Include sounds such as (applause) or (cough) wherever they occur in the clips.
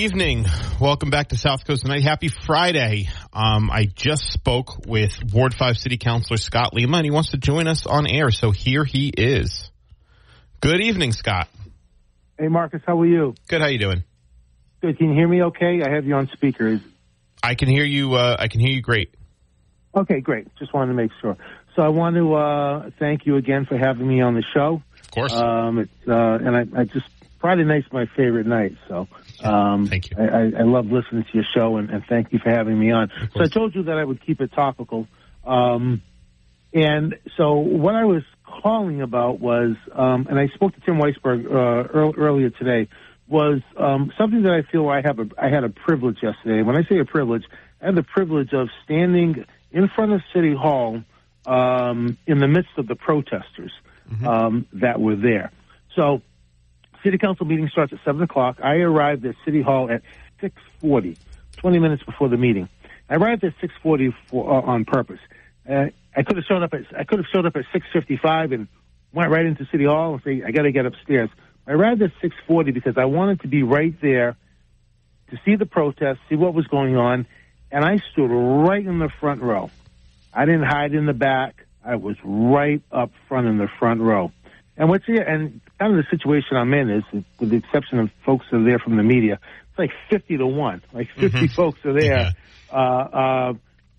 Evening. Welcome back to South Coast Tonight. Happy Friday. Um, I just spoke with Ward 5 City Councilor Scott Lima, and he wants to join us on air, so here he is. Good evening, Scott. Hey, Marcus, how are you? Good. How you doing? Good. Can you hear me okay? I have you on speakers. I can hear you. Uh, I can hear you great. Okay, great. Just wanted to make sure. So I want to uh, thank you again for having me on the show. Of course. Um, it's, uh, and I, I just Friday night's my favorite night, so um, Thank you. I, I, love listening to your show, and, and thank you for having me on. So I told you that I would keep it topical, um, and so what I was calling about was, um, and I spoke to Tim Weisberg uh, earl- earlier today, was um, something that I feel I have a I had a privilege yesterday. When I say a privilege, I had the privilege of standing in front of City Hall um, in the midst of the protesters um, that were there. So City Council meeting starts at 7 o'clock. I arrived at City Hall at 6.40, 20 minutes before the meeting. I arrived at 6.40 for, uh, on purpose. Uh, I could have showed up at, I could have showed up at 6.55 and went right into City Hall and say, I got to get upstairs. I arrived at 6.40 because I wanted to be right there to see the protest, see what was going on, and I stood right in the front row. I didn't hide in the back. I was right up front in the front row. And what's here, and kind of the situation I'm in is, with the exception of folks that are there from the media, it's like 50 to 1. Like 50 folks are there uh, uh,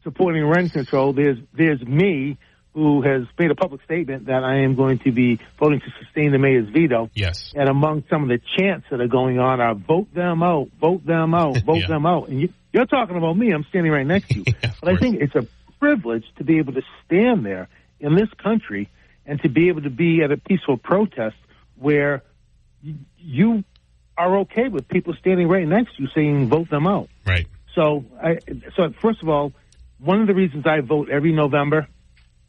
supporting rent control. There's, there's me, who has made a public statement that I am going to be voting to sustain the mayor's veto. Yes. And among some of the chants that are going on are vote them out, vote them out, (laughs) vote Yeah. them out. And you, you're talking about me. I'm standing right next to you. (laughs) Yeah, but I think it's a privilege to be able to stand there in this country and to be able to be at a peaceful protest where you are okay with people standing right next to you saying vote them out. Right. So, I, so first of all, one of the reasons I vote every November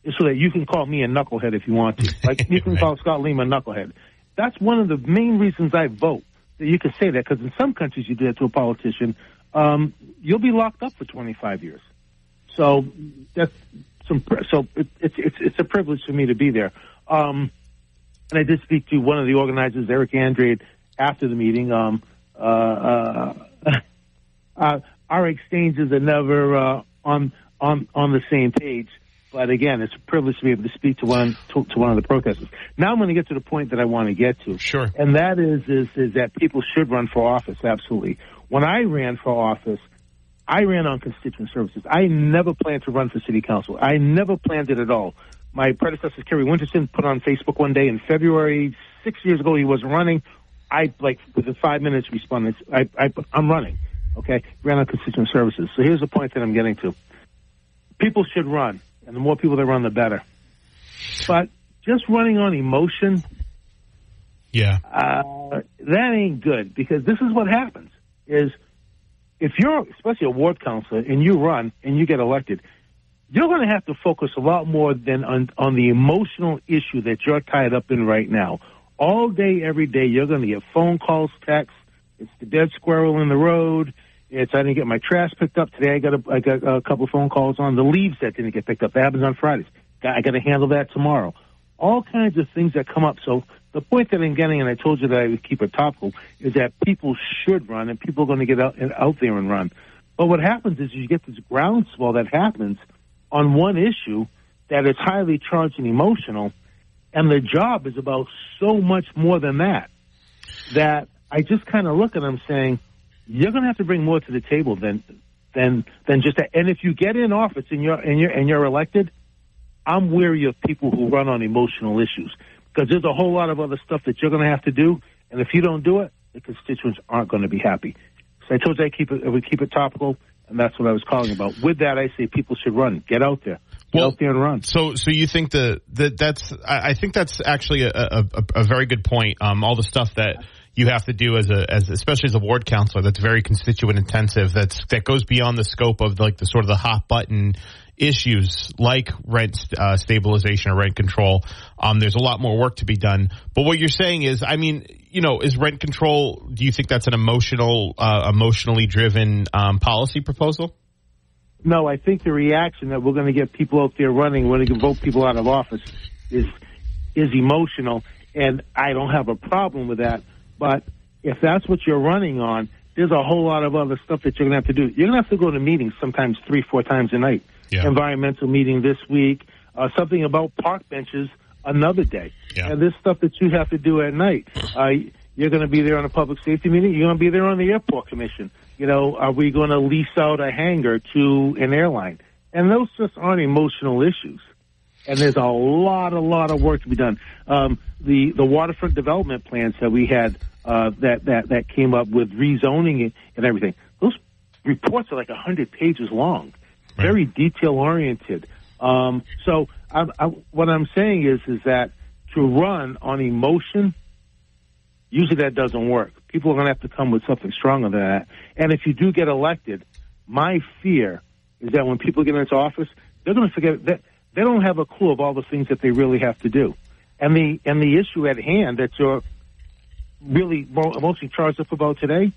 is so that you can call me a knucklehead if you want to. (laughs) Like you can Right. call Scott Lima a knucklehead. That's one of the main reasons I vote. That you can say that because in some countries you do that to a politician, um, you'll be locked up for 25 years. So that's some. So it, it's it's it's a privilege for me to be there. Um, and I did speak to one of the organizers, Eric Andrade, after the meeting. Um, uh, uh, (laughs) uh, our exchanges are never uh, on on on the same page. But again, it's a privilege to be able to speak to one to, to one of the protesters. Now I'm going to get to the point that I want to get to, Sure. and that is is is that people should run for office. Absolutely. When I ran for office, I ran on constituent services. I never planned to run for city council. I never planned it at all. My predecessor, Kerry Winterson, put on Facebook one day in February, six years ago, he wasn't running. I, like, within five minutes responded, I, I, I'm running. Okay? Ran on constituent services. So here's the point that I'm getting to. People should run, and the more people that run, the better. But just running on emotion, Yeah. uh, that ain't good because this is what happens is if you're especially a ward councilor and you run and you get elected you're going to have to focus a lot more than on, on the emotional issue that you're tied up in right now all day every day you're going to get phone calls texts it's the dead squirrel in the road it's I didn't get my trash picked up today. I got a, I got a couple phone calls on the leaves that didn't get picked up. That happens on Fridays. I got to handle that tomorrow all kinds of things that come up. So the point that I'm getting, and I told you that I would keep it topical, is that people should run and people are going to get out, out there and run. But what happens is you get this groundswell that happens on one issue that is highly charged and emotional, and the job is about so much more than that. That I just kind of look at them saying, you're going to have to bring more to the table than than than just that. And if you get in office and you're and you're and you're elected, I'm weary of people who run on emotional issues because there's a whole lot of other stuff that you're going to have to do, and if you don't do it, the constituents aren't going to be happy. So I told you I keep it, would keep it topical, and that's what I was calling about. With that, I say people should run, get out there, get well, out there and run. So, so you think that that that's I, I think that's actually a, a, a very good point. Um, all the stuff that you have to do as a as especially as a ward counselor that's very constituent intensive that's that goes beyond the scope of like the sort of the hot button issues like rent uh, stabilization or rent control um, there's a lot more work to be done but what you're saying is i mean you know is rent control do you think that's an emotional uh, emotionally driven um, policy proposal no i think the reaction that we're going to get people out there running we're going to vote people out of office is is emotional and i don't have a problem with that but if that's what you're running on, there's a whole lot of other stuff that you're going to have to do. You're going to have to go to meetings sometimes three, four times a night. Yeah. Environmental meeting this week, uh, something about park benches another day. Yeah. And this stuff that you have to do at night. (sighs) Uh, you're going to be there on a public safety meeting. You're going to be there on the airport commission. You know, are we going to lease out a hangar to an airline? And those just aren't emotional issues and there's a lot, a lot of work to be done. Um, the the waterfront development plans that we had uh, that that that came up with rezoning and everything. Those reports are like a hundred pages long, very detail oriented. Um, so I, I, what I'm saying is is that to run on emotion, usually that doesn't work. People are going to have to come with something stronger than that. And if you do get elected, my fear is that when people get into office, they're going to forget that they don't have a clue of all the things that they really have to do. And the and the issue at hand that you're really mostly charged up about today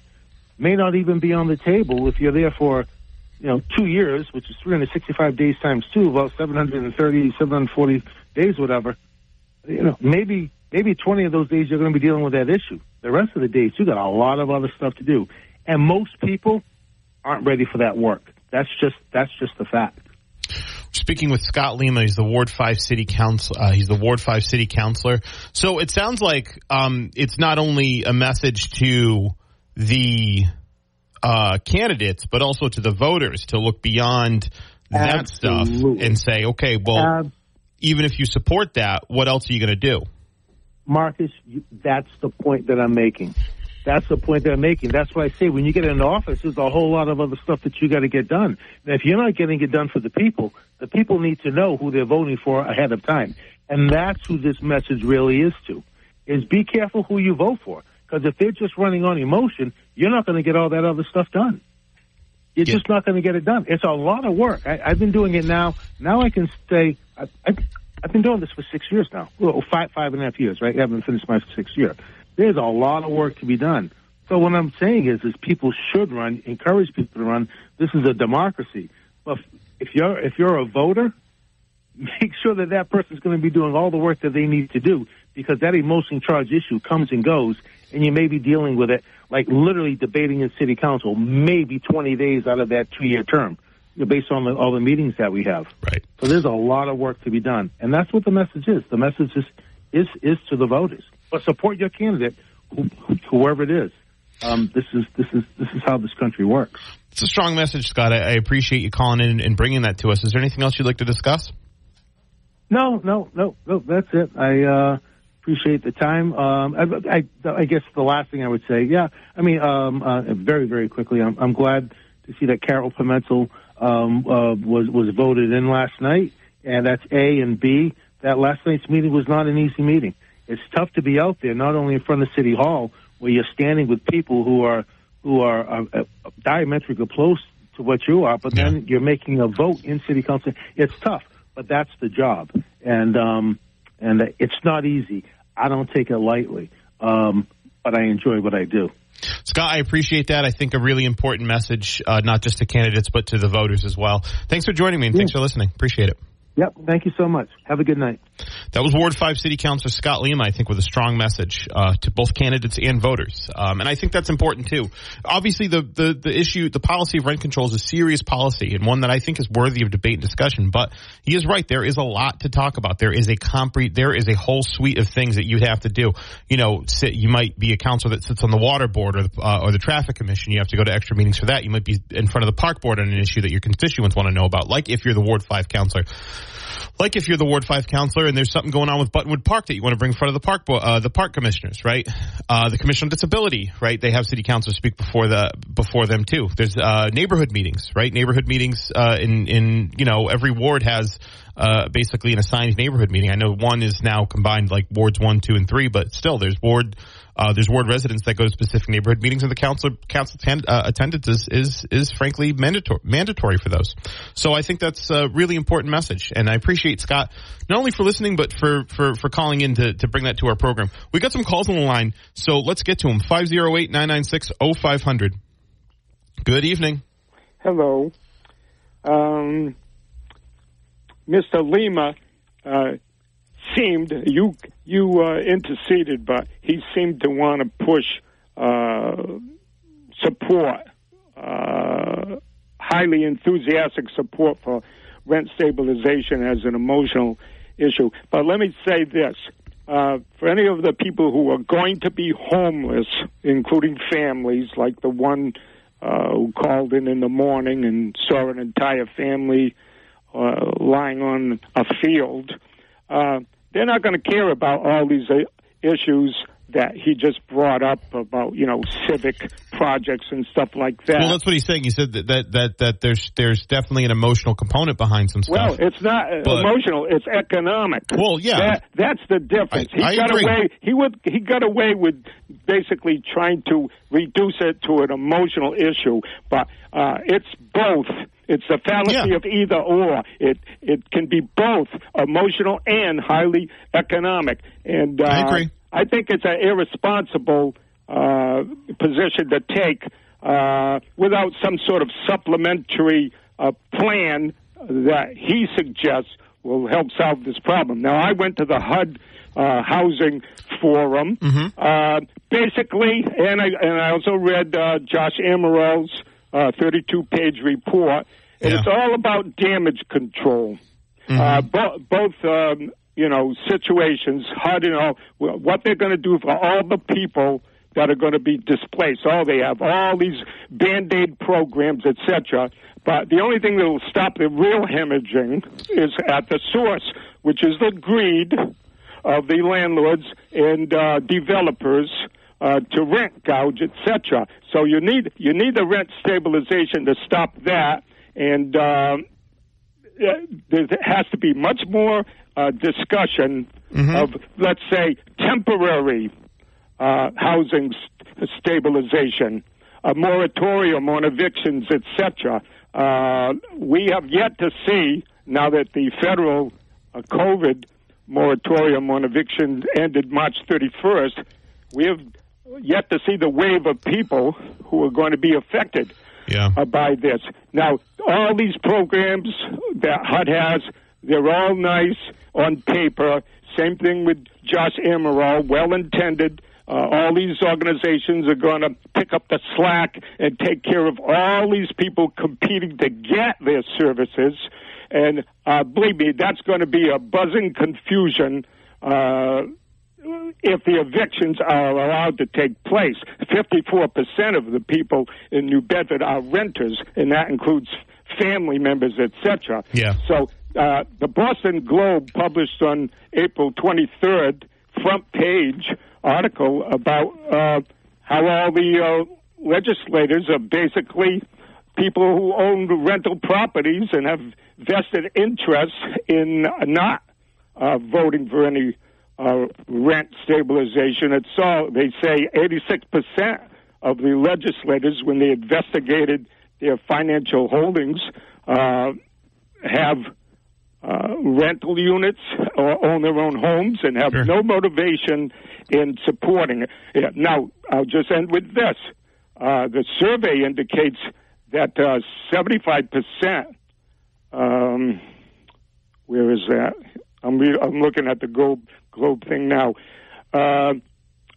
may not even be on the table if you're there for you know two years, which is 365 days times two, about 730, 740 days, whatever. You know, maybe maybe 20 of those days you're going to be dealing with that issue. The rest of the days you got a lot of other stuff to do, and most people aren't ready for that work. That's just that's just the fact. Speaking with Scott Lima, he's the Ward Five City Council. Uh, he's the Ward Five City Councilor. So it sounds like um, it's not only a message to the uh, candidates, but also to the voters to look beyond that stuff and say, okay, well, even if you support that, what else are you going to do? Marcus, you, that's the point that I'm making. That's the point they're making. That's why I say when you get in office, there's a whole lot of other stuff that you got to get done. And if you're not getting it done for the people, the people need to know who they're voting for ahead of time. And that's who this message really is to, is be careful who you vote for. Because if they're just running on emotion, you're not going to get all that other stuff done. You're yeah. just not going to get it done. It's a lot of work. I, I've been doing it now. Now I can say, I, I've been doing this for six years now. Well, five, five and a half years, right? I haven't finished my sixth year. There's a lot of work to be done. So what I'm saying is, is people should run, encourage people to run. This is a democracy. But if you're if you're a voter, (laughs) make sure that that person's going to be doing all the work that they need to do because that emotion charge issue comes and goes, and you may be dealing with it like literally debating in city council, maybe 20 days out of that two-year term, based on the, all the meetings that we have. Right. So there's a lot of work to be done, and that's what the message is. The message is is is to the voters but support your candidate, whoever it is. Um, this is this is this is how this country works. It's a strong message, Scott. I, I appreciate you calling in and bringing that to us. Is there anything else you'd like to discuss? No, no, no, no. That's it. I uh, appreciate the time. Um, I, I, I, guess the last thing I would say, yeah. I mean, um, uh, very, very quickly. I'm, I'm, glad to see that Carol Pimentel um, uh, was was voted in last night, and that's A and B. That last night's meeting was not an easy meeting it's tough to be out there, not only in front of City Hall, where you're standing with people who are who are uh, uh, diametrically opposed to what you are, but yeah. then you're making a vote in City Council. It's tough, but that's the job, and um, and it's not easy. I don't take it lightly, um, but I enjoy what I do. Scott, I appreciate that. I think a really important message, uh, not just to candidates, but to the voters as well. Thanks for joining me and yeah. thanks for listening. Appreciate it. Yep. Thank you so much. Have a good night. That was Ward 5 City Councilor Scott Lima, I think, with a strong message uh, to both candidates and voters. Um, and I think that's important, too. Obviously, the, the, the issue, the policy of rent control is a serious policy and one that I think is worthy of debate and discussion. But he is right. There is a lot to talk about. There is a compre- there is a whole suite of things that you'd have to do. You know, sit, you might be a councilor that sits on the water board or the, uh, or the traffic commission. You have to go to extra meetings for that. You might be in front of the park board on an issue that your constituents want to know about, like if you're the Ward 5 councilor like if you're the Ward Five counselor and there's something going on with Buttonwood Park that you want to bring in front of the park uh, the park commissioners, right? Uh, the Commission on Disability, right? They have city councilors speak before the before them too. There's uh, neighborhood meetings, right? Neighborhood meetings uh, in in you know every ward has uh, basically an assigned neighborhood meeting. I know one is now combined like wards one, two, and three, but still there's ward uh, there's ward residents that go to specific neighborhood meetings, and the council council uh, attendance is, is is frankly mandatory mandatory for those. So I think that's a really important message, and I appreciate Scott not only for listening but for for for calling in to to bring that to our program. We got some calls on the line, so let's get to them. 508-996-0500. Good evening. Hello. Um, Mr. Lima uh, seemed you you uh, interceded, but he seemed to want to push uh, support, uh, highly enthusiastic support for rent stabilization as an emotional issue. But let me say this. Uh, for any of the people who are going to be homeless, including families like the one uh, who called in in the morning and saw an entire family uh, lying on a field, uh, they're not going to care about all these uh, issues that he just brought up about you know civic projects and stuff like that. Well, that's what he's saying. He said that that that, that there's there's definitely an emotional component behind some stuff. Well, it's not uh, but, emotional; it's economic. Well, yeah, that, that's the difference. I, he I got agree. away. He would he got away with basically trying to reduce it to an emotional issue, but uh, it's both. It's the fallacy Yeah. of either or. It it can be both emotional and highly economic. And uh, I agree. I think it's an irresponsible uh, position to take uh, without some sort of supplementary uh, plan that he suggests will help solve this problem. Now, I went to the HUD uh, Housing Forum, uh, basically, and I and I also read uh, Josh Amaral's uh, 32-page report, and Yeah. it's all about damage control. Uh, bo- both, um, you know, situations, how all, wh- what they're going to do for all the people that are going to be displaced. Oh, they have all these band-aid programs, etc. But the only thing that will stop the real hemorrhaging is at the source, which is the greed of the landlords and uh, developers uh, to rent gouge, etc. So you need you need the rent stabilization to stop that, and uh, there has to be much more uh, discussion of, let's say, temporary uh, housing st- stabilization, a moratorium on evictions, etc. Uh, we have yet to see now that the federal uh, COVID moratorium on eviction ended March 31st. We have yet to see the wave of people who are going to be affected Yeah. uh, by this. Now, all these programs that HUD has, they're all nice on paper. Same thing with Josh Amaral, well intended. Uh, all these organizations are going to pick up the slack and take care of all these people competing to get their services. And uh, believe me, that's going to be a buzzing confusion. Uh, if the evictions are allowed to take place. 54% of the people in New Bedford are renters, and that includes family members, etc. Yeah. So uh, the Boston Globe published on April 23rd front page article about uh, how all the uh, legislators are basically people who own rental properties and have vested interests in not uh, voting for any uh, rent stabilization. It's all they say 86% of the legislators, when they investigated their financial holdings, uh, have uh, rental units or own their own homes and have Sure. no motivation in supporting it. Yeah, now, I'll just end with this. Uh, the survey indicates that uh, 75% um, Where is that? I'm re- I'm looking at the Globe Globe thing now. Uh,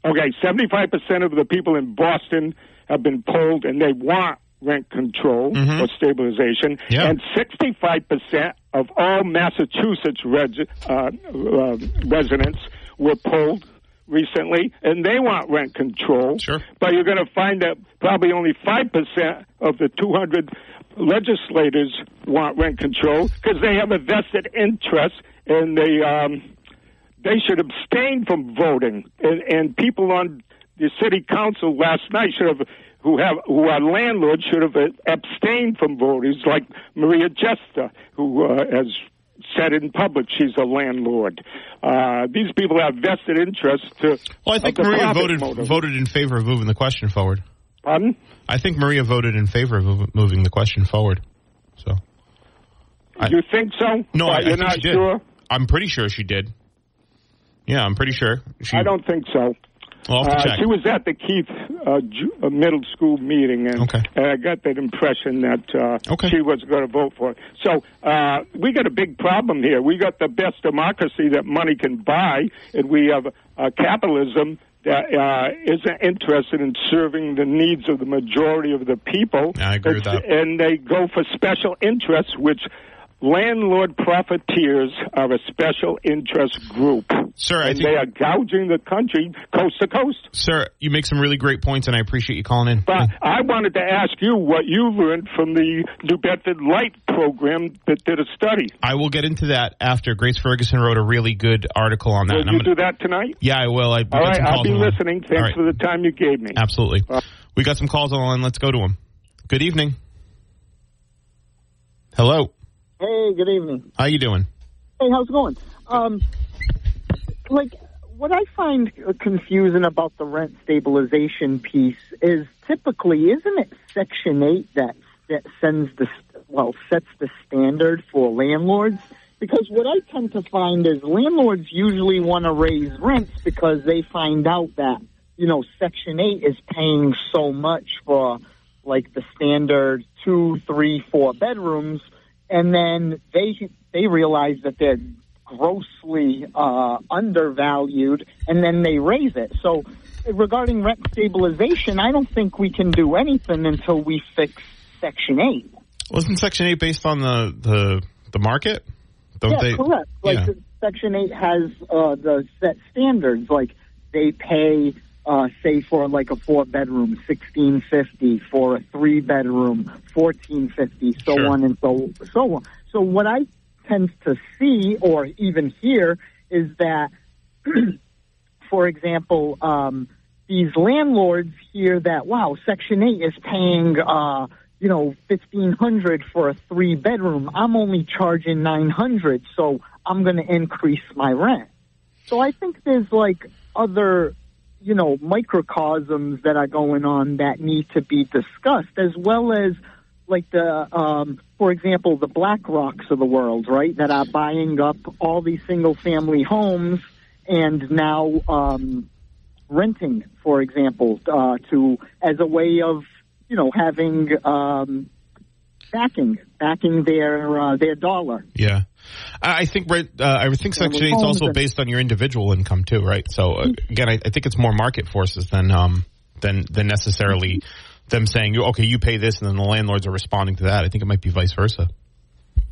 okay, 75 percent of the people in Boston have been polled, and they want rent control Mhm. or stabilization, Yeah. and 65 percent of all Massachusetts reg- uh, uh, residents were polled recently, and they want rent control. Sure. But you're going to find that probably only 5% of the 200 legislators want rent control because they have a vested interest and they, um, they should abstain from voting. And, and people on the city council last night should have, who have, who are landlords should have abstained from voters like Maria Giesta, who uh, has said in public she's a landlord. Uh, these people have vested interests. to. Well, I think Maria voted motive. voted in favor of moving the question forward. Pardon? I think Maria voted in favor of moving the question forward. So I- you think so? no, But I, I you're think not sure. I'm pretty sure she did. Yeah, I'm pretty sure. She, I don't think so. Well, I'll have to Uh, she was at the Keith uh, Ju- uh, middle school meeting, and, Okay. and I got that impression that uh, Okay. she was going to vote for it. So uh, we got a big problem here. We got the best democracy that money can buy, and we have uh, capitalism uh, isn't interested in serving the needs of the majority of the people. I agree with that. And they go for special interests, which landlord profiteers are a special interest group. Sir, I and think- they are gouging the country coast to coast. Sir, you make some really great points, and I appreciate you calling in. But I wanted to ask you what you learned from the New Bedford Light program that did a study. I will get into that after. Grace Ferguson wrote a really good article on that. Will and I'm you gonna- do that tonight? Yeah, I will. I, All right, I'll be on the line. listening. Thanks right. for the time you gave me. Absolutely. Uh, we got some calls on. Let's go to them. Good evening. Hello. Hey, good evening. How you doing? Hey, how's it going? Um, like, what I find confusing about the rent stabilization piece is typically, isn't it Section 8 that, that sends the, well, sets the standard for landlords? Because what I tend to find is landlords usually want to raise rents because they find out that, you know, Section 8 is paying so much for, like, the standard two, three, four bedrooms, and then they they realize that they're grossly uh, undervalued, and then they raise it. So, regarding rent stabilization, I don't think we can do anything until we fix Section Eight. Wasn't Section Eight based on the the, the market? Don't yeah, they? correct. Like yeah. Section Eight has uh, the set standards. Like they pay, uh, say, for like a four bedroom, sixteen fifty. For a three bedroom, fourteen fifty. So Sure. on and so so on. So what I tend to see or even hear is that, (clears throat) for example, um, these landlords hear that wow, Section Eight is paying. Uh, you know, fifteen hundred for a three bedroom. I'm only charging nine hundred, so I'm going to increase my rent. So I think there's like other, you know, microcosms that are going on that need to be discussed, as well as like the, um, for example, the BlackRocks of the world, right, that are buying up all these single family homes and now um, renting, for example, uh, to as a way of you know having um, backing backing their uh, their dollar. Yeah, I I think right. Uh, I think Section Eight is also based on your individual income too, right? So uh, again, I, I think it's more market forces than um than than necessarily them saying, "Okay, you pay this," and then the landlords are responding to that. I think it might be vice versa.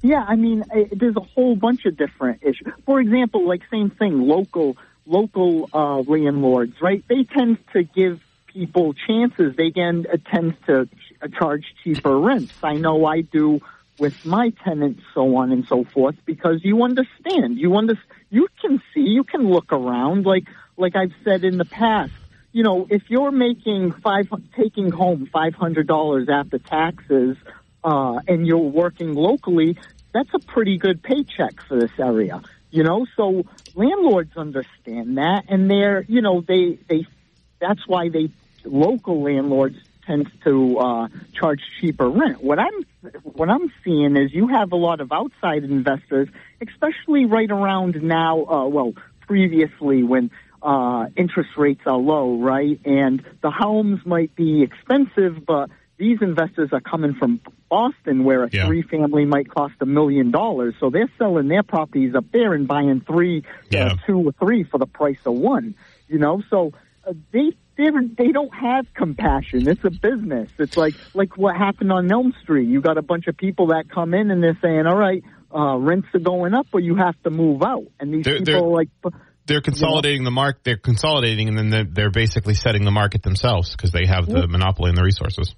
Yeah, I mean, eh, there's a whole bunch of different issues. For example, like same thing, local local uh, landlords, right? They tend to give people chances. They can uh, tend to ch- charge cheaper rents. I know I do with my tenants, so on and so forth, because you understand. You under, you can see, you can look around. Like like I've said in the past, you know, if you're making five, taking home five hundred dollars after taxes, uh, and you're working locally, that's a pretty good paycheck for this area. You know, so landlords understand that, and they're, you know, they they, that's why they local landlords tend to uh, charge cheaper rent. What I'm what I'm seeing is you have a lot of outside investors, especially right around now. Uh, well, previously when uh, interest rates are low, right, and the homes might be expensive, but these investors are coming from Boston, where a Yeah. three family might cost a million dollars. So they're selling their properties up there and buying three, Yeah. uh, two or three for the price of one. You know, so uh, they they're, they don't have compassion. It's a business. It's like like what happened on Elm Street. You got a bunch of people that come in and they're saying, "All right, uh, rents are going up, or you have to move out." And these They're- people they're- are like. They're consolidating the market. They're consolidating, and then they're, they're basically setting the market themselves because they have the monopoly and the resources.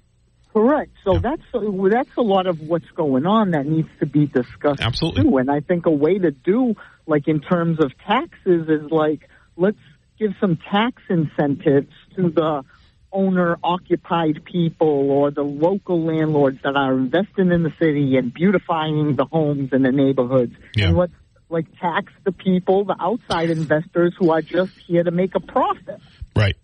Correct. So Yeah. that's well, that's a lot of what's going on that needs to be discussed Absolutely. too. And I think a way to do, like in terms of taxes, is like let's give some tax incentives to the owner occupied people or the local landlords that are investing in the city and beautifying the homes and the neighborhoods. Yeah. And let's like tax the people, the outside investors who are just here to make a profit. Right.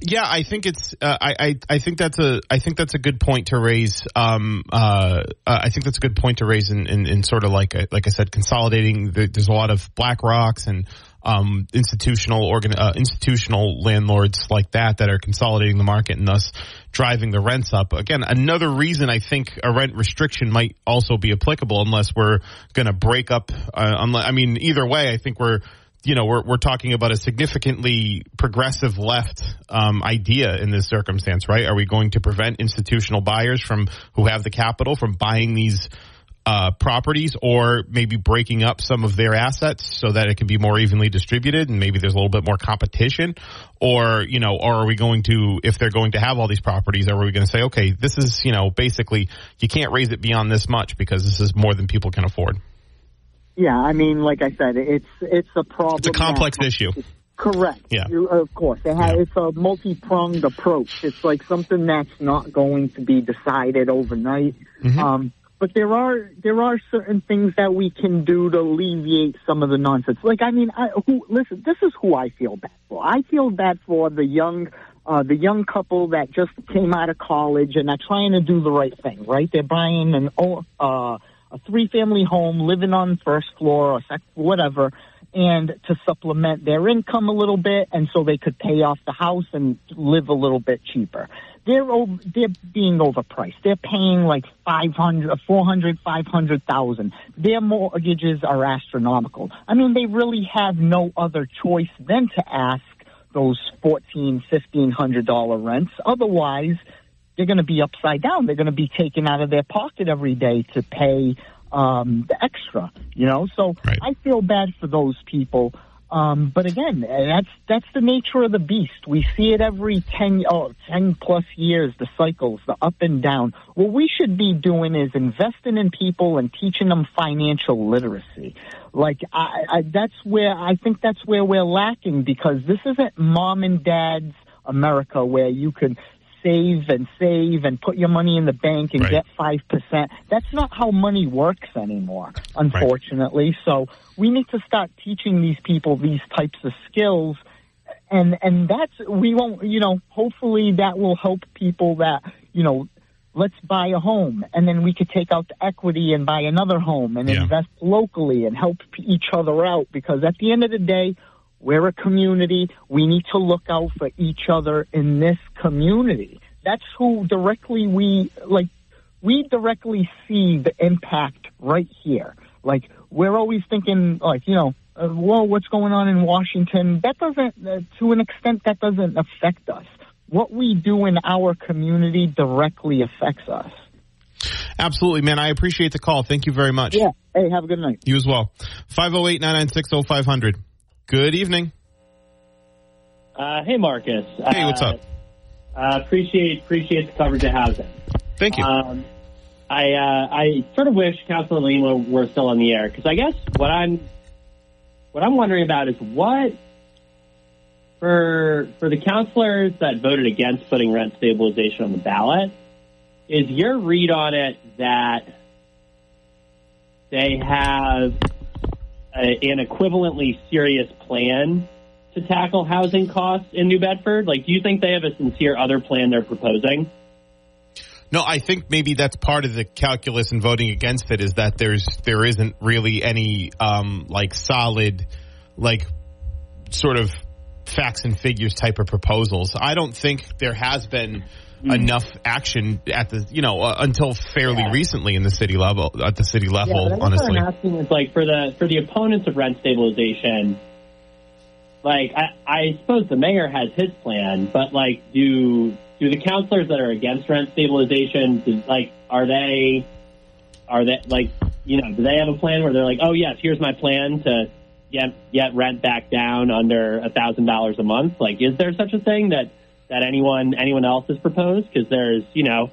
Yeah, I think it's. Uh, I, I I think that's a. I think that's a good point to raise. Um. Uh. uh, I think that's a good point to raise in, in, in sort of like a, like I said, consolidating. The, there's a lot of BlackRocks and um institutional organ uh, institutional landlords like that that are consolidating the market and thus driving the rents up. Again, another reason I think a rent restriction might also be applicable unless we're going to break up. Uh, unless, I mean, either way, I think we're you know, we're we're talking about a significantly progressive left um, idea in this circumstance, right? Are we going to prevent institutional buyers from who have the capital from buying these uh, properties, or maybe breaking up some of their assets so that it can be more evenly distributed, and maybe there's a little bit more competition, or you know, or are we going to, if they're going to have all these properties, are we going to say, okay, this is you know, basically you can't raise it beyond this much because this is more than people can afford. Yeah, I mean, like I said, it's it's a problem. It's a complex that- issue. Correct. Yeah. You, of course, it ha- Yeah. it's a multi-pronged approach. It's like something that's not going to be decided overnight. Mm-hmm. Um, but there are there are certain things that we can do to alleviate some of the nonsense. Like, I mean, I, who listen? This is who I feel bad for. I feel bad for the young. Uh, the young couple that just came out of college and are trying to do the right thing, right? They're buying an o- uh, a three family home, living on first floor or sec- whatever, and to supplement their income a little bit, and so they could pay off the house and live a little bit cheaper. They're over, they're being overpriced. They're paying like 500, 400, 500,000. Their mortgages are astronomical. I mean, they really have no other choice than to ask those fourteen, fifteen hundred dollar rents. Otherwise, they're going to be upside down. They're going to be taken out of their pocket every day to pay um, the extra. You know, so Right. I feel bad for those people. Um, but again, that's that's the nature of the beast. We see it every 10, oh, 10 plus years, the cycles, the up and down. What we should be doing is investing in people and teaching them financial literacy. Like I, I, that's where I think that's where we're lacking because this isn't mom and dad's America where you can save and save and put your money in the bank and Right. get five percent. That's not how money works anymore, unfortunately. So we need to start teaching these people these types of skills and and that's we won't you know hopefully that will help people that you know let's buy a home and then we could take out the equity and buy another home and Yeah. invest locally and help each other out because at the end of the day we're a community we need to look out for each other in this community that's who directly we like we directly see the impact right here. Like we're always thinking, like you know, uh, whoa, what's going on in Washington? That doesn't, uh, to an extent, that doesn't affect us. What we do in our community directly affects us. Absolutely, man. I appreciate the call. Thank you very much. Yeah. Hey, have a good night. You as well. 508 996 0500. Good evening. Uh, hey, Marcus. Hey, what's up? Uh, appreciate appreciate the coverage of housing. Thank you. Um, I uh, I sort of wish Councilor Lima were still on the air because I guess what I'm what I'm wondering about is what for for the councilors that voted against putting rent stabilization on the ballot is your read on it that they have a, an equivalently serious plan to tackle housing costs in New Bedford? Like, do you think they have a sincere other plan they're proposing? No, I think maybe that's part of the calculus in voting against it is that there's there isn't really any um, like solid like sort of facts and figures type of proposals. I don't think there has been mm. enough action at the you know uh, until fairly yeah. recently in the city level at the city level. Yeah, honestly, what I'm asking is like for the for the opponents of rent stabilization. Like I, I suppose the mayor has his plan, but like do do the councilors that are against rent stabilization do, like are they are they like you know do they have a plan where they're like oh yes here's my plan to get get rent back down under a thousand dollars a month like is there such a thing that that anyone anyone else has proposed because there's you know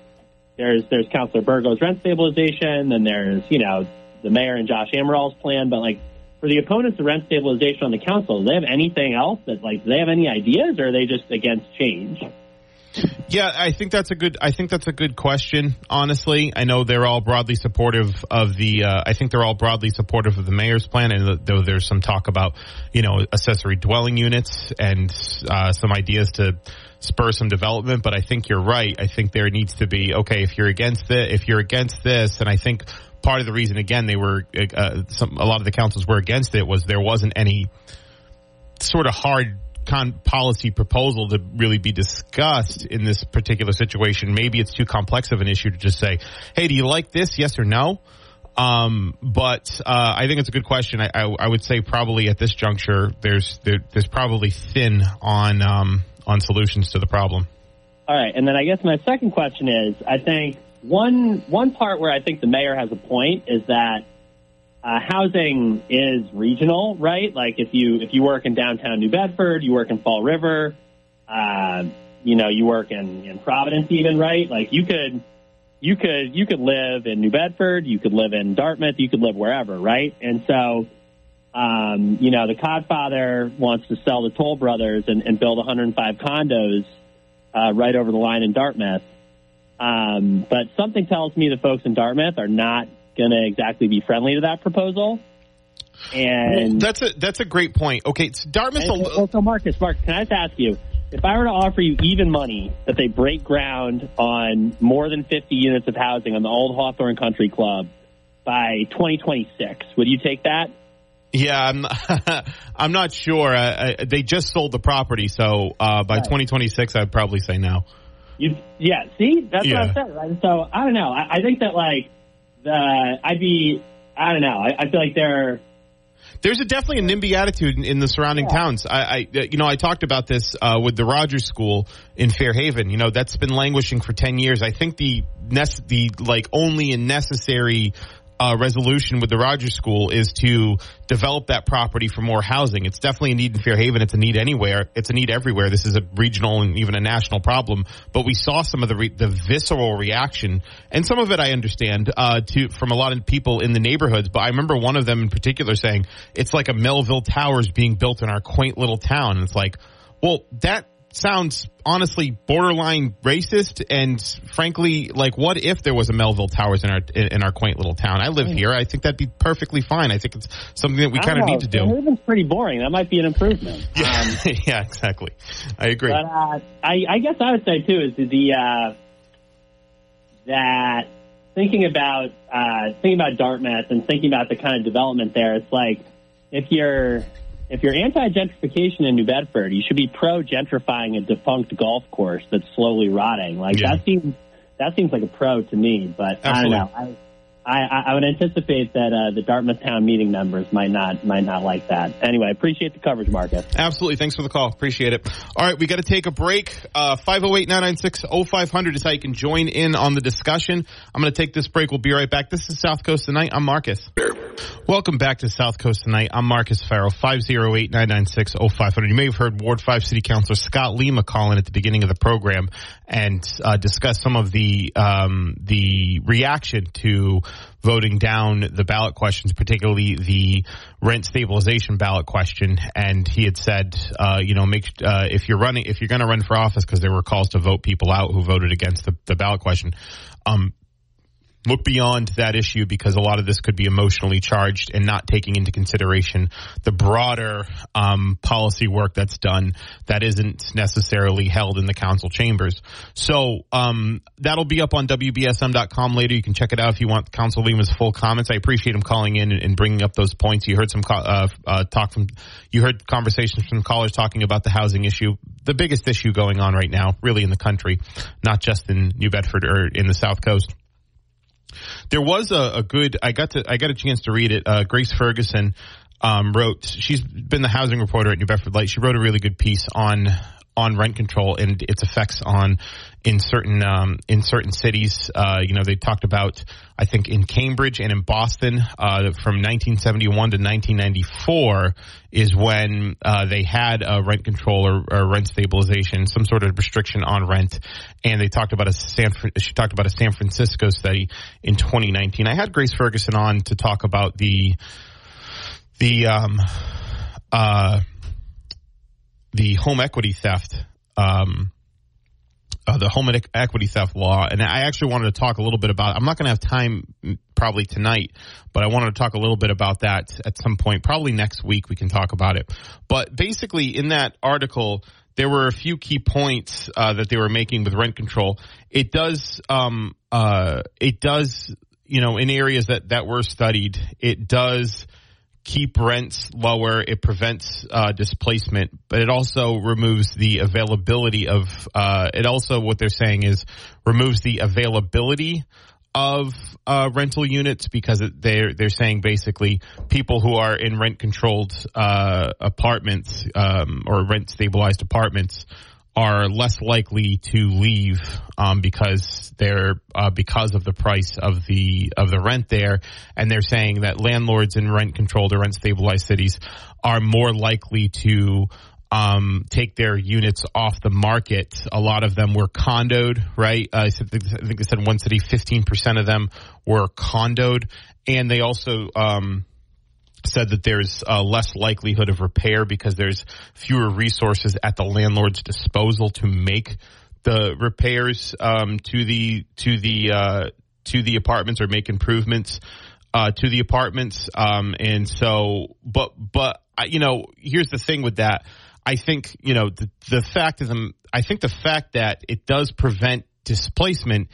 there's there's Councilor Burgo's rent stabilization, and there's you know the mayor and Josh Amaral plan, but like for the opponents of rent stabilization on the council, do they have anything else that like do they have any ideas, or are they just against change? Yeah, I think that's a good. I think that's a good question. Honestly, I know they're all broadly supportive of the. Uh, I think they're all broadly supportive of the mayor's plan, and though there's some talk about, you know, accessory dwelling units and uh, some ideas to spur some development. But I think you're right. I think there needs to be okay if you're against it, if you're against this, and I think part of the reason again they were uh, some, a lot of the councils were against it was there wasn't any sort of hard con- policy proposal to really be discussed in this particular situation. Maybe it's too complex of an issue to just say, "Hey, do you like this? Yes or no." Um, but uh, I think it's a good question. I, I, I, would say probably at this juncture, there's there, there's probably thin on um, on solutions to the problem. All right, and then I guess my second question is, I think one one part where I think the mayor has a point is that uh, housing is regional, right? Like if you if you work in downtown New Bedford, you work in Fall River, uh, you know, you work in, in Providence, even right? Like you could you could you could live in New Bedford, you could live in Dartmouth, you could live wherever, right? And so, um, you know, the Codfather wants to sell the Toll Brothers and, and build 105 condos uh, right over the line in Dartmouth. Um, but something tells me the folks in Dartmouth are not going to exactly be friendly to that proposal. And well, that's a that's a great point. Okay, so Dartmouth. And, well, so Marcus, Mark, can I just ask you? If I were to offer you even money that they break ground on more than 50 units of housing on the old Hawthorne Country Club by 2026, would you take that? Yeah, I'm. (laughs) I'm not sure. Uh, they just sold the property, so uh, by right. 2026, I'd probably say no. You, yeah. See, that's yeah. what I said. Right? So I don't know. I, I think that like the I'd be. I don't know. I, I feel like they're there's a definitely a NIMBY attitude in, in the surrounding yeah. towns. I, I, you know, I talked about this uh, with the Rogers School in Fairhaven. You know, that's been languishing for ten years. I think the the like only and necessary uh, resolution with the Rogers School is to develop that property for more housing. It's definitely a need in Fairhaven. It's a need anywhere. It's a need everywhere. This is a regional and even a national problem. But we saw some of the re- the visceral reaction, and some of it I understand uh, to from a lot of people in the neighborhoods. But I remember one of them in particular saying it's like a Melville Towers being built in our quaint little town. And it's like, well, that sounds honestly borderline racist and frankly like what if there was a Melville Towers in our in our quaint little town? I live here. I think that'd be perfectly fine. I think it's something that we kind of need to do. It's pretty boring. That might be an improvement. (laughs) Yeah, um, (laughs) yeah exactly. I agree. But uh, I, I guess I would say too is the uh, that thinking about uh, thinking about Dartmouth and thinking about the kind of development there it's like if you're if you're anti-gentrification in New Bedford, you should be pro-gentrifying a defunct golf course that's slowly rotting. Like yeah. that seems that seems like a pro to me, but Absolutely. I don't know. I, I, I would anticipate that uh, the Dartmouth Town meeting members might not might not like that. Anyway, appreciate the coverage, Marcus. Absolutely. Thanks for the call. Appreciate it. All right, we got to take a break. Uh, 508-996-0500 is how you can join in on the discussion. I'm going to take this break. We'll be right back. This is South Coast Tonight. I'm Marcus. Welcome back to South Coast Tonight. I'm Marcus Ferro, 508-996-0500. You may have heard Ward 5 City Councilor Scott Lima calling at the beginning of the program and uh, discuss some of the um, the reaction to voting down the ballot questions, particularly the rent stabilization ballot question. And he had said, uh, you know, make uh, if you're running, if you're going to run for office, because there were calls to vote people out who voted against the, the ballot question. Um, look beyond that issue because a lot of this could be emotionally charged and not taking into consideration the broader um, policy work that's done that isn't necessarily held in the council chambers. So um, that'll be up on WBSM.com later. You can check it out if you want Council Lima's full comments. I appreciate him calling in and, bringing up those points. You heard some uh, uh, talk from, you heard conversations from callers talking about the housing issue the biggest issue going on right now, really in the country, not just in New Bedford or in the South Coast. There was a, a good. I got to. I got a chance to read it. Uh, Grace Ferguson um, wrote. She's been the housing reporter at New Bedford Light. She wrote a really good piece on on rent control and its effects on in certain um, in certain cities. Uh, you know, they talked about I think in Cambridge and in Boston uh, from 1971 to 1994 is when uh, they had a rent control or, or, rent stabilization, some sort of restriction on rent. And they talked about a San she talked about a San Francisco study in 2019. I had Grace Ferguson on to talk about the the um, uh, the home equity theft, um, uh, the home equity theft law, and I actually wanted to talk a little bit about. I'm not going to have time probably tonight, but I wanted to talk a little bit about that at some point. Probably next week we can talk about it. But basically, in that article, there were a few key points uh, that they were making with rent control. It does, um, uh, it does, you know, in areas that that were studied, it does keep rents lower. It prevents uh, displacement, but it also removes the availability of. Uh, it also what they're saying is removes the availability of uh, rental units because they're they're saying basically people who are in rent controlled uh, apartments um, or rent stabilized apartments are less likely to leave um, because they're uh, because of the price of the of the rent there, and they're saying that landlords in rent controlled or rent stabilized cities are more likely to um, take their units off the market. A lot of them were condoed, right? Uh, I think they said one city, fifteen percent of them were condoed, and they also um, said that there's uh, less likelihood of repair because there's fewer resources at the landlord's disposal to make the repairs um, to the to the uh, to the apartments or make improvements uh, to the apartments. Um, and so, but but you know, here's the thing with that. I think you know the, the fact of the I think the fact that it does prevent displacement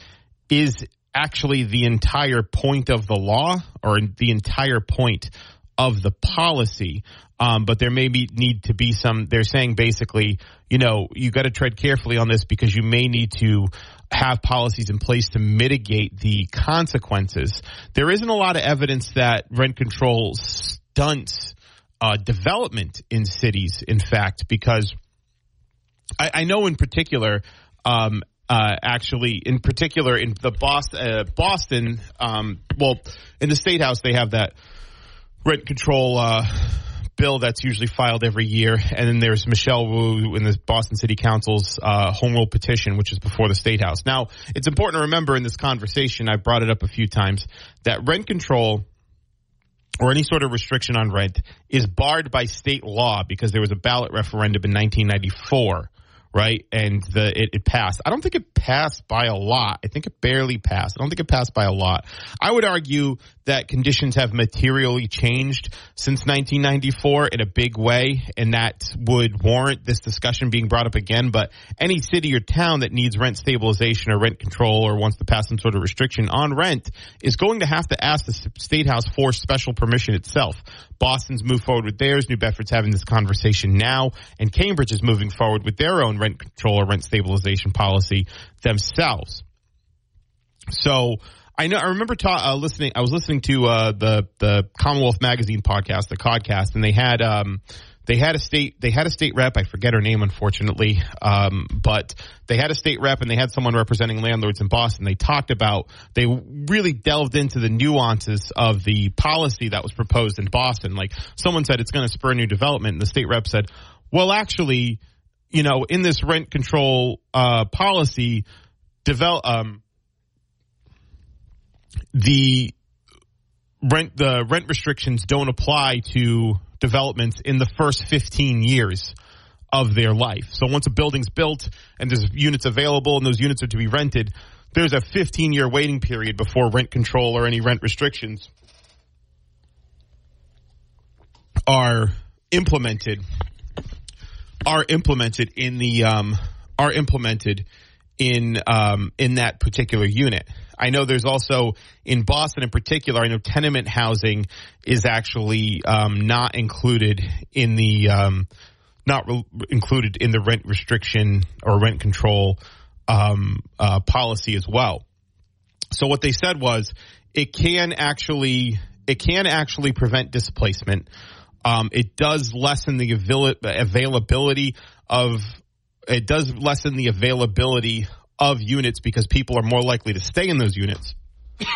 is actually the entire point of the law or the entire point of the policy. Um, but there may be, need to be some, they're saying basically, you know, you got to tread carefully on this because you may need to have policies in place to mitigate the consequences. There isn't a lot of evidence that rent control stunts uh, development in cities, in fact, because I, I know in particular, um, uh, actually, in particular, in the Boston, uh, Boston, um, well, in the state house, they have that rent control uh, bill that's usually filed every year, and then there's Michelle Wu in the Boston City Council's uh, home rule petition, which is before the State House. Now, it's important to remember in this conversation, I brought it up a few times, that rent control or any sort of restriction on rent is barred by state law because there was a ballot referendum in 1994 right? And the it, it, passed. I don't think it passed by a lot. I think it barely passed. I don't think it passed by a lot. I would argue that conditions have materially changed since 1994 in a big way, and that would warrant this discussion being brought up again. But any city or town that needs rent stabilization or rent control or wants to pass some sort of restriction on rent is going to have to ask the state house for special permission itself. Boston's moved forward with theirs. New Bedford's having this conversation now, and Cambridge is moving forward with their own rent control or rent stabilization policy themselves. So I know I remember ta- uh, listening. I was listening to uh, the the Commonwealth Magazine podcast, the Codcast, and they had um, they had a state they had a state rep. I forget her name, unfortunately, um, but they had a state rep and they had someone representing landlords in Boston. They talked about they really delved into the nuances of the policy that was proposed in Boston. Like someone said, it's going to spur new development, and the state rep said, "Well, actually." You know, in this rent control uh, policy, develop um, the rent the rent restrictions don't apply to developments in the first 15 years of their life. So once a building's built and there's units available and those units are to be rented, there's a 15 year waiting period before rent control or any rent restrictions are implemented are implemented in the um, are implemented in um, in that particular unit. I know there's also in Boston in particular. I know tenement housing is actually um, not included in the um, not re- included in the rent restriction or rent control um, uh, policy as well. So what they said was it can actually it can actually prevent displacement. Um, it does lessen the avail- availability of it does lessen the availability of units because people are more likely to stay in those units,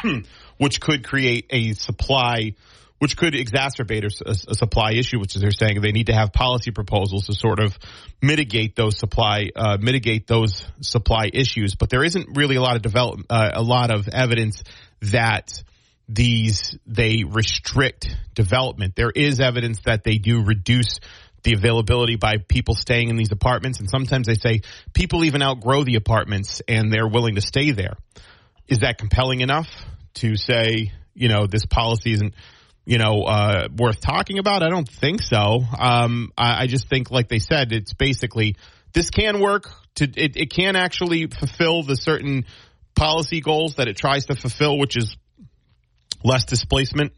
(clears throat) which could create a supply, which could exacerbate a, a, supply issue, which is they're saying they need to have policy proposals to sort of mitigate those supply, uh, mitigate those supply issues. But there isn't really a lot of develop, uh, a lot of evidence that these they restrict development. There is evidence that they do reduce the availability by people staying in these apartments. And sometimes they say people even outgrow the apartments and they're willing to stay there. Is that compelling enough to say, you know, this policy isn't, you know, uh, worth talking about? I don't think so. Um, I, I, just think, like they said, it's basically this can work to, it, it can actually fulfill the certain policy goals that it tries to fulfill, which is less displacement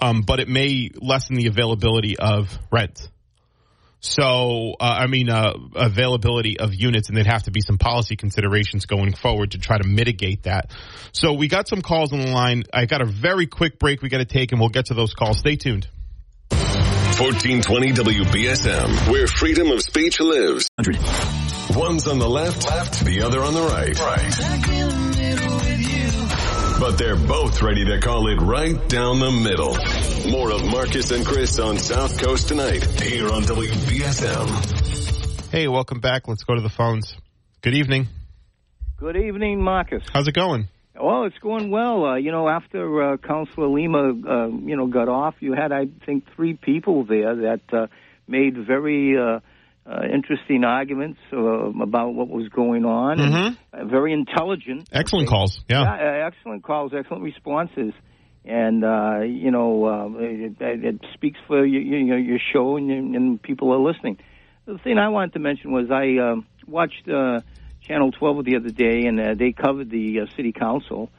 um, but it may lessen the availability of rent. So, uh, I mean, uh, availability of units, and there'd have to be some policy considerations going forward to try to mitigate that. So, we got some calls on the line. I got a very quick break we got to take, and we'll get to those calls. Stay tuned. 1420 WBSM, where freedom of speech lives. One's on the left, left, the other on the right. Right. But they're both ready to call it right down the middle. More of Marcus and Chris on South Coast tonight here on WBSM. Hey, welcome back. Let's go to the phones. Good evening. Good evening, Marcus. How's it going? Well, it's going well. Uh, you know, after uh, Councilor Lima, uh, you know, got off, you had, I think, three people there that uh, made very uh, uh, interesting arguments uh, about what was going on. Mm-hmm. And, uh, very intelligent. Excellent okay. calls. Yeah. yeah. excellent calls. Excellent responses. And uh, you know, uh, it, it, speaks for your, your, your show, and, and, people are listening. The thing I wanted to mention was I uh, watched uh, Channel 12 the other day, and uh, they covered the uh, city council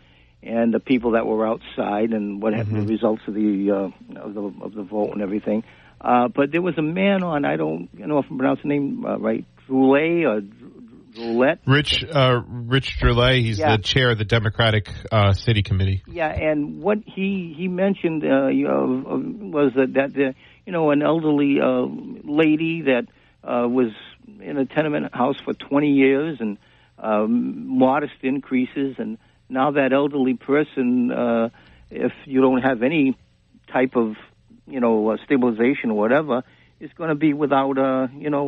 and the people that were outside and what mm-hmm. the results of the, uh, of the of the vote and everything. Uh, but there was a man on, I don't you know if I'm pronouncing the name uh, right, Droulet or Droulet. Rich, uh, Rich Droulet, he's yeah. the chair of the Democratic uh, City Committee. Yeah, and what he, he mentioned uh, you know, was that, that the, you know, an elderly uh, lady that uh, was in a tenement house for 20 years and um, modest increases, and now that elderly person, uh, if you don't have any type of you know, uh, stabilization or whatever, is going to be without a, you know,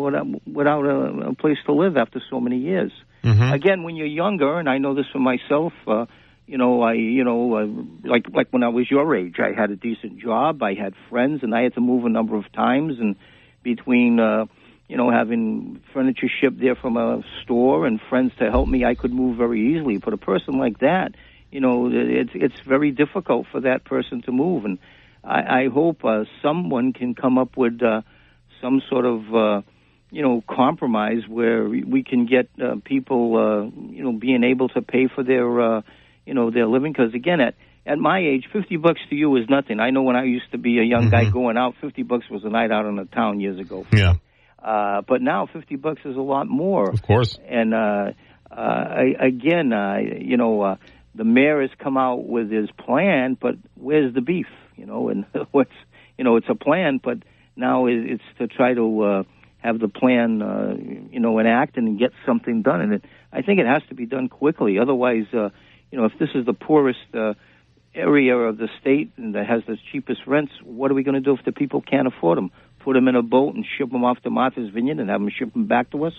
without a, a place to live after so many years. Mm-hmm. Again, when you're younger, and I know this for myself, uh, you know, I, you know, uh, like like when I was your age, I had a decent job, I had friends, and I had to move a number of times, and between, uh, you know, having furniture shipped there from a store and friends to help me, I could move very easily. But a person like that, you know, it's it's very difficult for that person to move, and I, I hope uh, someone can come up with uh, some sort of uh, you know compromise where we can get uh, people uh, you know being able to pay for their uh, you know their living. Because again at at my age 50 bucks to you is nothing. I know when i used to be a young mm-hmm. guy going out 50 bucks was a night out in the town years ago. Yeah. Uh but now 50 bucks is a lot more. Of course. And uh uh I, again uh you know uh the mayor has come out with his plan but where's the beef you know, and (laughs) what's you know it's a plan, but now it's to try to uh, have the plan, uh, you know, enact and get something done. And it, I think it has to be done quickly. Otherwise, uh, you know, if this is the poorest uh, area of the state and that has the cheapest rents, what are we going to do if the people can't afford them? Put them in a boat and ship them off to Martha's Vineyard and have them ship them back to us?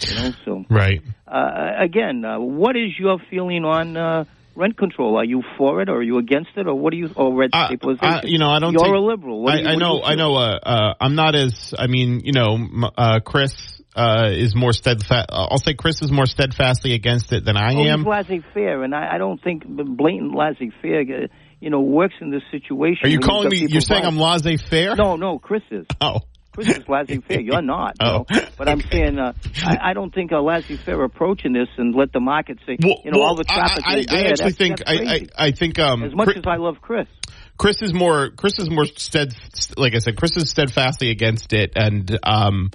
You know, so right. Uh, again, uh, what is your feeling on? Uh, rent control? Are you for it, or are you against it, or what do you? Or rent uh, stabilization? you know, I don't. You're think, a liberal. I, you, I know. I know. Uh, uh, I'm not as. I mean, you know, uh, Chris uh, is more steadfast. I'll say Chris is more steadfastly against it than I oh, am. He's laissez-faire, and I, I don't think blatant laissez-faire. Uh, you know, works in this situation. Are you calling me? You're saying I'm laissez-faire? No, no, Chris is. (laughs) Oh. Chris is laissez-faire. (laughs) You're not. You oh. know? But I'm saying uh, I, I don't think a laissez-faire approach in this and let the market say, well, you know, well, all the traffic I, I, is there. I actually that's, think that's I, I, I think um, as much Chris, as I love Chris. Chris is more Chris is more stead like I said Chris is steadfastly against it and um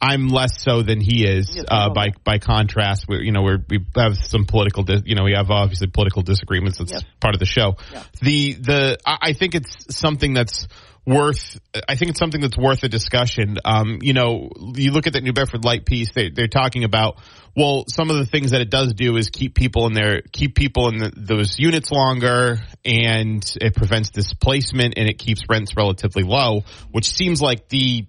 I'm less so than he is Yes, uh, by by contrast. We you know we're, we have some political dis- you know we have obviously political disagreements. That's Yes. part of the show. Yeah. the the I I think it's something that's worth I think it's something that's worth a discussion. Um you know you look at that New Bedford light piece they they're talking about well some of the things that it does do is keep people in there keep people in the, those units longer and it prevents displacement and it keeps rents relatively low which seems like the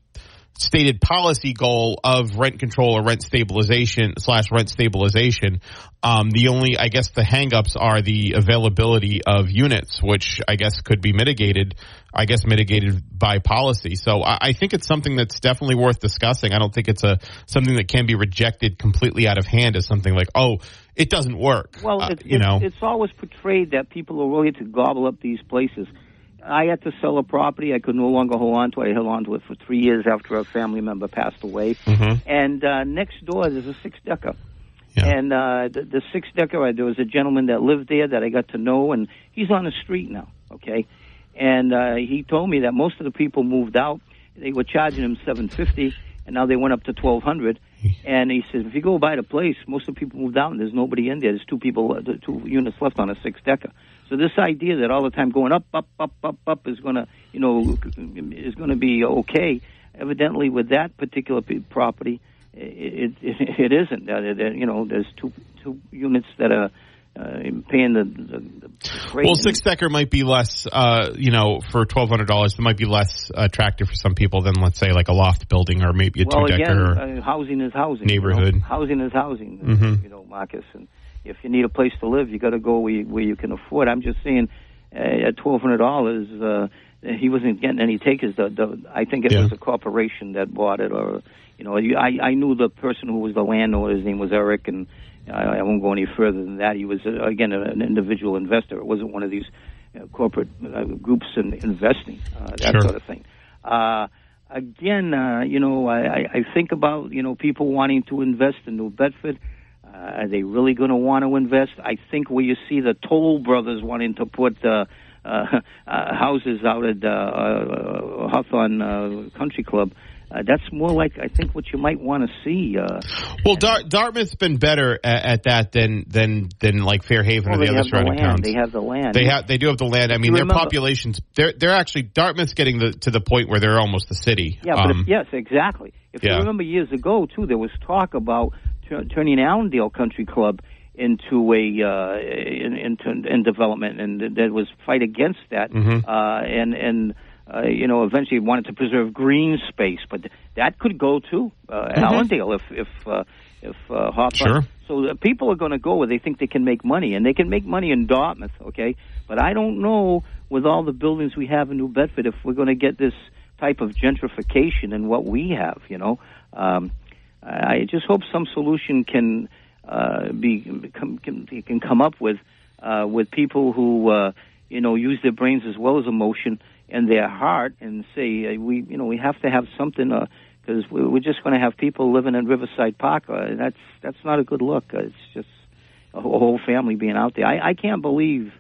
stated policy goal of rent control or rent stabilization slash rent stabilization. Um, the only, I guess, the hangups are the availability of units, which I guess could be mitigated. I guess mitigated by policy. So I, I think it's something that's definitely worth discussing. I don't think it's a something that can be rejected completely out of hand as something like, oh, it doesn't work. Well, Uh, it's, you it's, know, it's always portrayed that people are willing to gobble up these places. I had to sell a property. I could no longer hold on to it. I held on to it for three years after a family member passed away. Mhm. And uh, next door, there's a six decker. Yeah. And uh, the, the six decker, uh, there was a gentleman that lived there that I got to know, and he's on the street now. Okay, and uh, he told me that most of the people moved out. They were charging him seven fifty, and now they went up to twelve hundred. And he says, if you go by the place, most of the people moved out, and there's nobody in there. There's two people, uh, two units left on a six decker. So this idea that all the time going up, up, up, up, up is going to, you know, is going to be okay. Evidently, with that particular property, it it, (laughs) it isn't. Uh, you know, there's two two units that are uh, paying the, the, the well, six decker might be less, uh, you know, for twelve hundred dollars. It might be less attractive for some people than, let's say, like a loft building or maybe a well, two decker. again, uh, housing is housing. you know. neighborhood. Housing is housing. Mhm. You know, Marcus. And if you need a place to live, you got to go where you, where you can afford. I'm just saying, uh, at twelve hundred dollars, uh, he wasn't getting any takers. The, the I think it Yeah. was a corporation that bought it, or you know, I I knew the person who was the landlord. His name was Eric, and I, I won't go any further than that. He was uh, again an individual investor. It wasn't one of these uh, corporate uh, groups in investing uh, that Sure. sort of thing. Uh, again, uh, you know, I, I I think about you know people wanting to invest in New Bedford. Uh, are they really going to want to invest? I think where you see the Toll brothers wanting to put uh, uh, (laughs) uh, houses out at uh, uh, Hawthorne uh, Country Club. Uh, that's more like I think what you might want to see. Uh, Well, Dar- Dartmouth's been better at, at that than than than like Fairhaven well, or the other have the surrounding towns. They have the land. They have they do have the land. I mean, their remember- populations they're they're actually Dartmouth's getting the, to the point where they're almost a city. Yeah, but Um, if, yes, exactly. If yeah. you remember years ago too, there was talk about tur- turning Allendale Country Club into a uh, in, into in development, and there was fight against that. Mhm. Uh, and and uh, you know, eventually wanted to preserve green space, but that could go to uh, Allendale if if uh, if uh, Hawthorne. Sure. So the people are going to go where they think they can make money, and they can make money in Dartmouth, okay? But I don't know with all the buildings we have in New Bedford if we're going to get this type of gentrification in what we have. You know, um, I just hope some solution can uh, be come, can, can come up with uh, with people who uh, you know use their brains as well as emotion and their heart, and say uh, we you know we have to have something. Uh, because we're just going to have people living in Riverside Park. Uh, that's that's not a good look. Uh, it's just a whole family being out there. I, I can't believe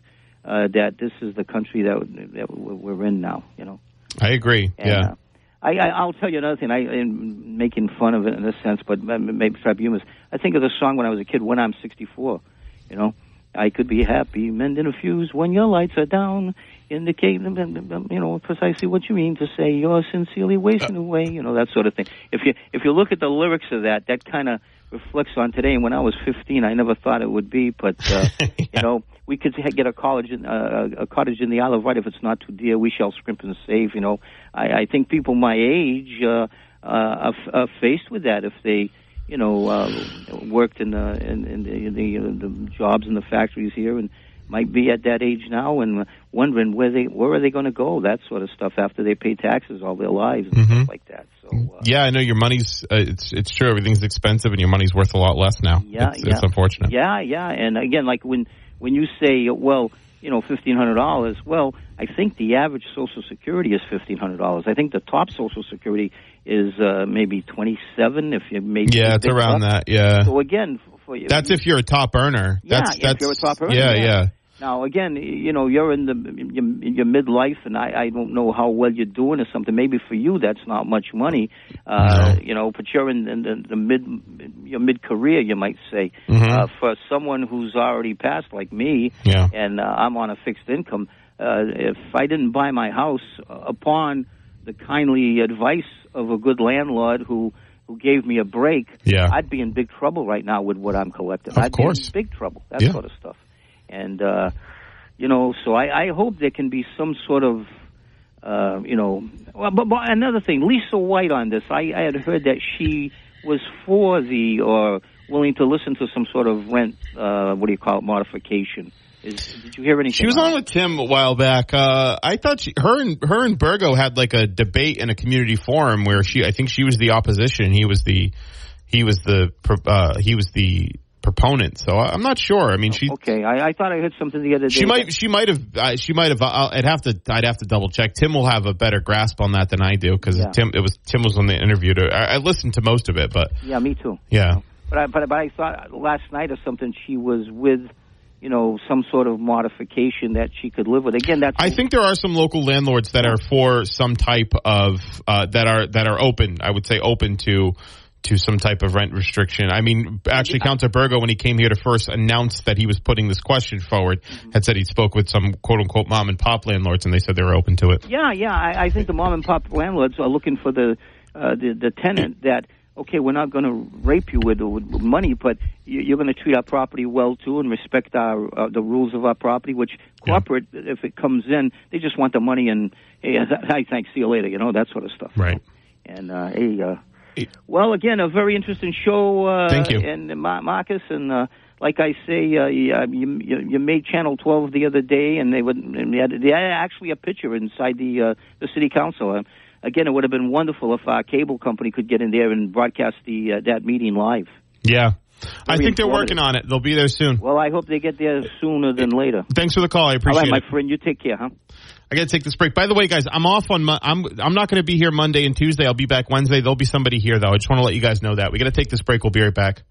uh, that this is the country that that we're in now. You know. I agree. And, yeah. Uh, I, I, I'll tell you another thing. I am making fun of it in a sense, but maybe to. I think of the song when I was a kid. When I'm 64, you know, I could be happy mending a fuse when your lights are down. Indicate, you know, precisely what you mean to say you're sincerely wasting away. You know that sort of thing. If you if you look at the lyrics of that, that kind of reflects on today. And when I was 15, I never thought it would be, but uh, (laughs) you know, we could get a college in, uh, a cottage in the Isle of Wight if it's not too dear. We shall scrimp and save. You know, I, I think people my age uh, uh, are, are faced with that if they, you know, uh, worked in the in, in the, in the, uh, the jobs in the factories here and might be at that age now and wondering where they where are they going to go that sort of stuff after they pay taxes all their lives and Mhm. stuff like that. So uh, Yeah, I know your money's. Uh, it's it's true. Everything's expensive, and your money's worth a lot less now. Yeah, it's, yeah. it's unfortunate. Yeah, yeah, and again, like when when you say, well, you know, fifteen hundred dollars. Well, I think the average Social Security is fifteen hundred dollars. I think the top Social Security is uh, maybe twenty seven. If you maybe Yeah, it's around bucks. that. Yeah, So again, for you, that's if you're a top earner. Yeah, that's if that's you're a top earner, Yeah, yeah. yeah. Now, again, you know, you're in the your, your midlife, and I, I don't know how well you're doing or something. Maybe for you, that's not much money, uh, No. you know. But you're in, in the, the mid your mid career, you might say. Mhm. Uh, for someone who's already passed, like me, Yeah. and uh, I'm on a fixed income. Uh, if I didn't buy my house uh, upon the kindly advice of a good landlord who who gave me a break, Yeah. I'd be in big trouble right now with what I'm collecting. Of I'd be course. in big trouble. That Yeah. sort of stuff. And uh, you know, so I, I hope there can be some sort of uh, you know, well, but, but another thing, Lisa White on this, I, I had heard that she was for the or willing to listen to some sort of rent, uh, what do you call it, modification. Is, did you hear anything? She was on with Tim a while back. Uh, I thought she, her and her and Burgo had like a debate in a community forum where she, I think she was the opposition. He was the, he was the, uh, he was the proponent. So I- I'm not sure. I mean, she, Okay, I, I thought I heard something the other day. she might, she might have, uh, she might have. uh, I'd have to, I'd have to double check. Tim will have a better grasp on that than I do because Yeah. Tim, it was Tim was on the interview. To, I, I listened to most of it, but Yeah, me too. yeah, But I, but but I thought last night or something she was with, you know, some sort of modification that she could live with. Again, that's I think there are some local landlords that are for some type of uh, that are that are open. I would say open to to some type of rent restriction. I mean, actually, Councilor Burgo, when he came here to first announce that he was putting this question forward, had said he spoke with some quote unquote mom and pop landlords, and they said they were open to it. Yeah, yeah. I, I think the mom and pop landlords are looking for the uh, the, the tenant that okay, we're not going to rape you with, with money, but you- you're going to treat our property well too and respect our uh, the rules of our property. Which Yeah. corporate, if it comes in, they just want the money and hey, (laughs) I thanks, see you later, you know that sort of stuff. Right. And uh, hey, uh. Well, again, a very interesting show. Uh, Thank you. And Mar- Marcus, and uh, like I say, uh, you, you you you made Channel 12 the other day, and they would and they had, they had actually a picture inside the uh, the city council. Uh, again, it would have been wonderful if our cable company could get in there and broadcast the uh, that meeting live. Yeah, I think they're working on it. They'll be there soon. Well, I hope they get there sooner than later. Thanks for the call. I appreciate right, it. my friend, you take care, huh? I got to take this break. By the way, guys, I'm off on. I'm I'm not going to be here Monday and Tuesday. I'll be back Wednesday. There'll be somebody here though. I just want to let you guys know that. We got to take this break. We'll be right back.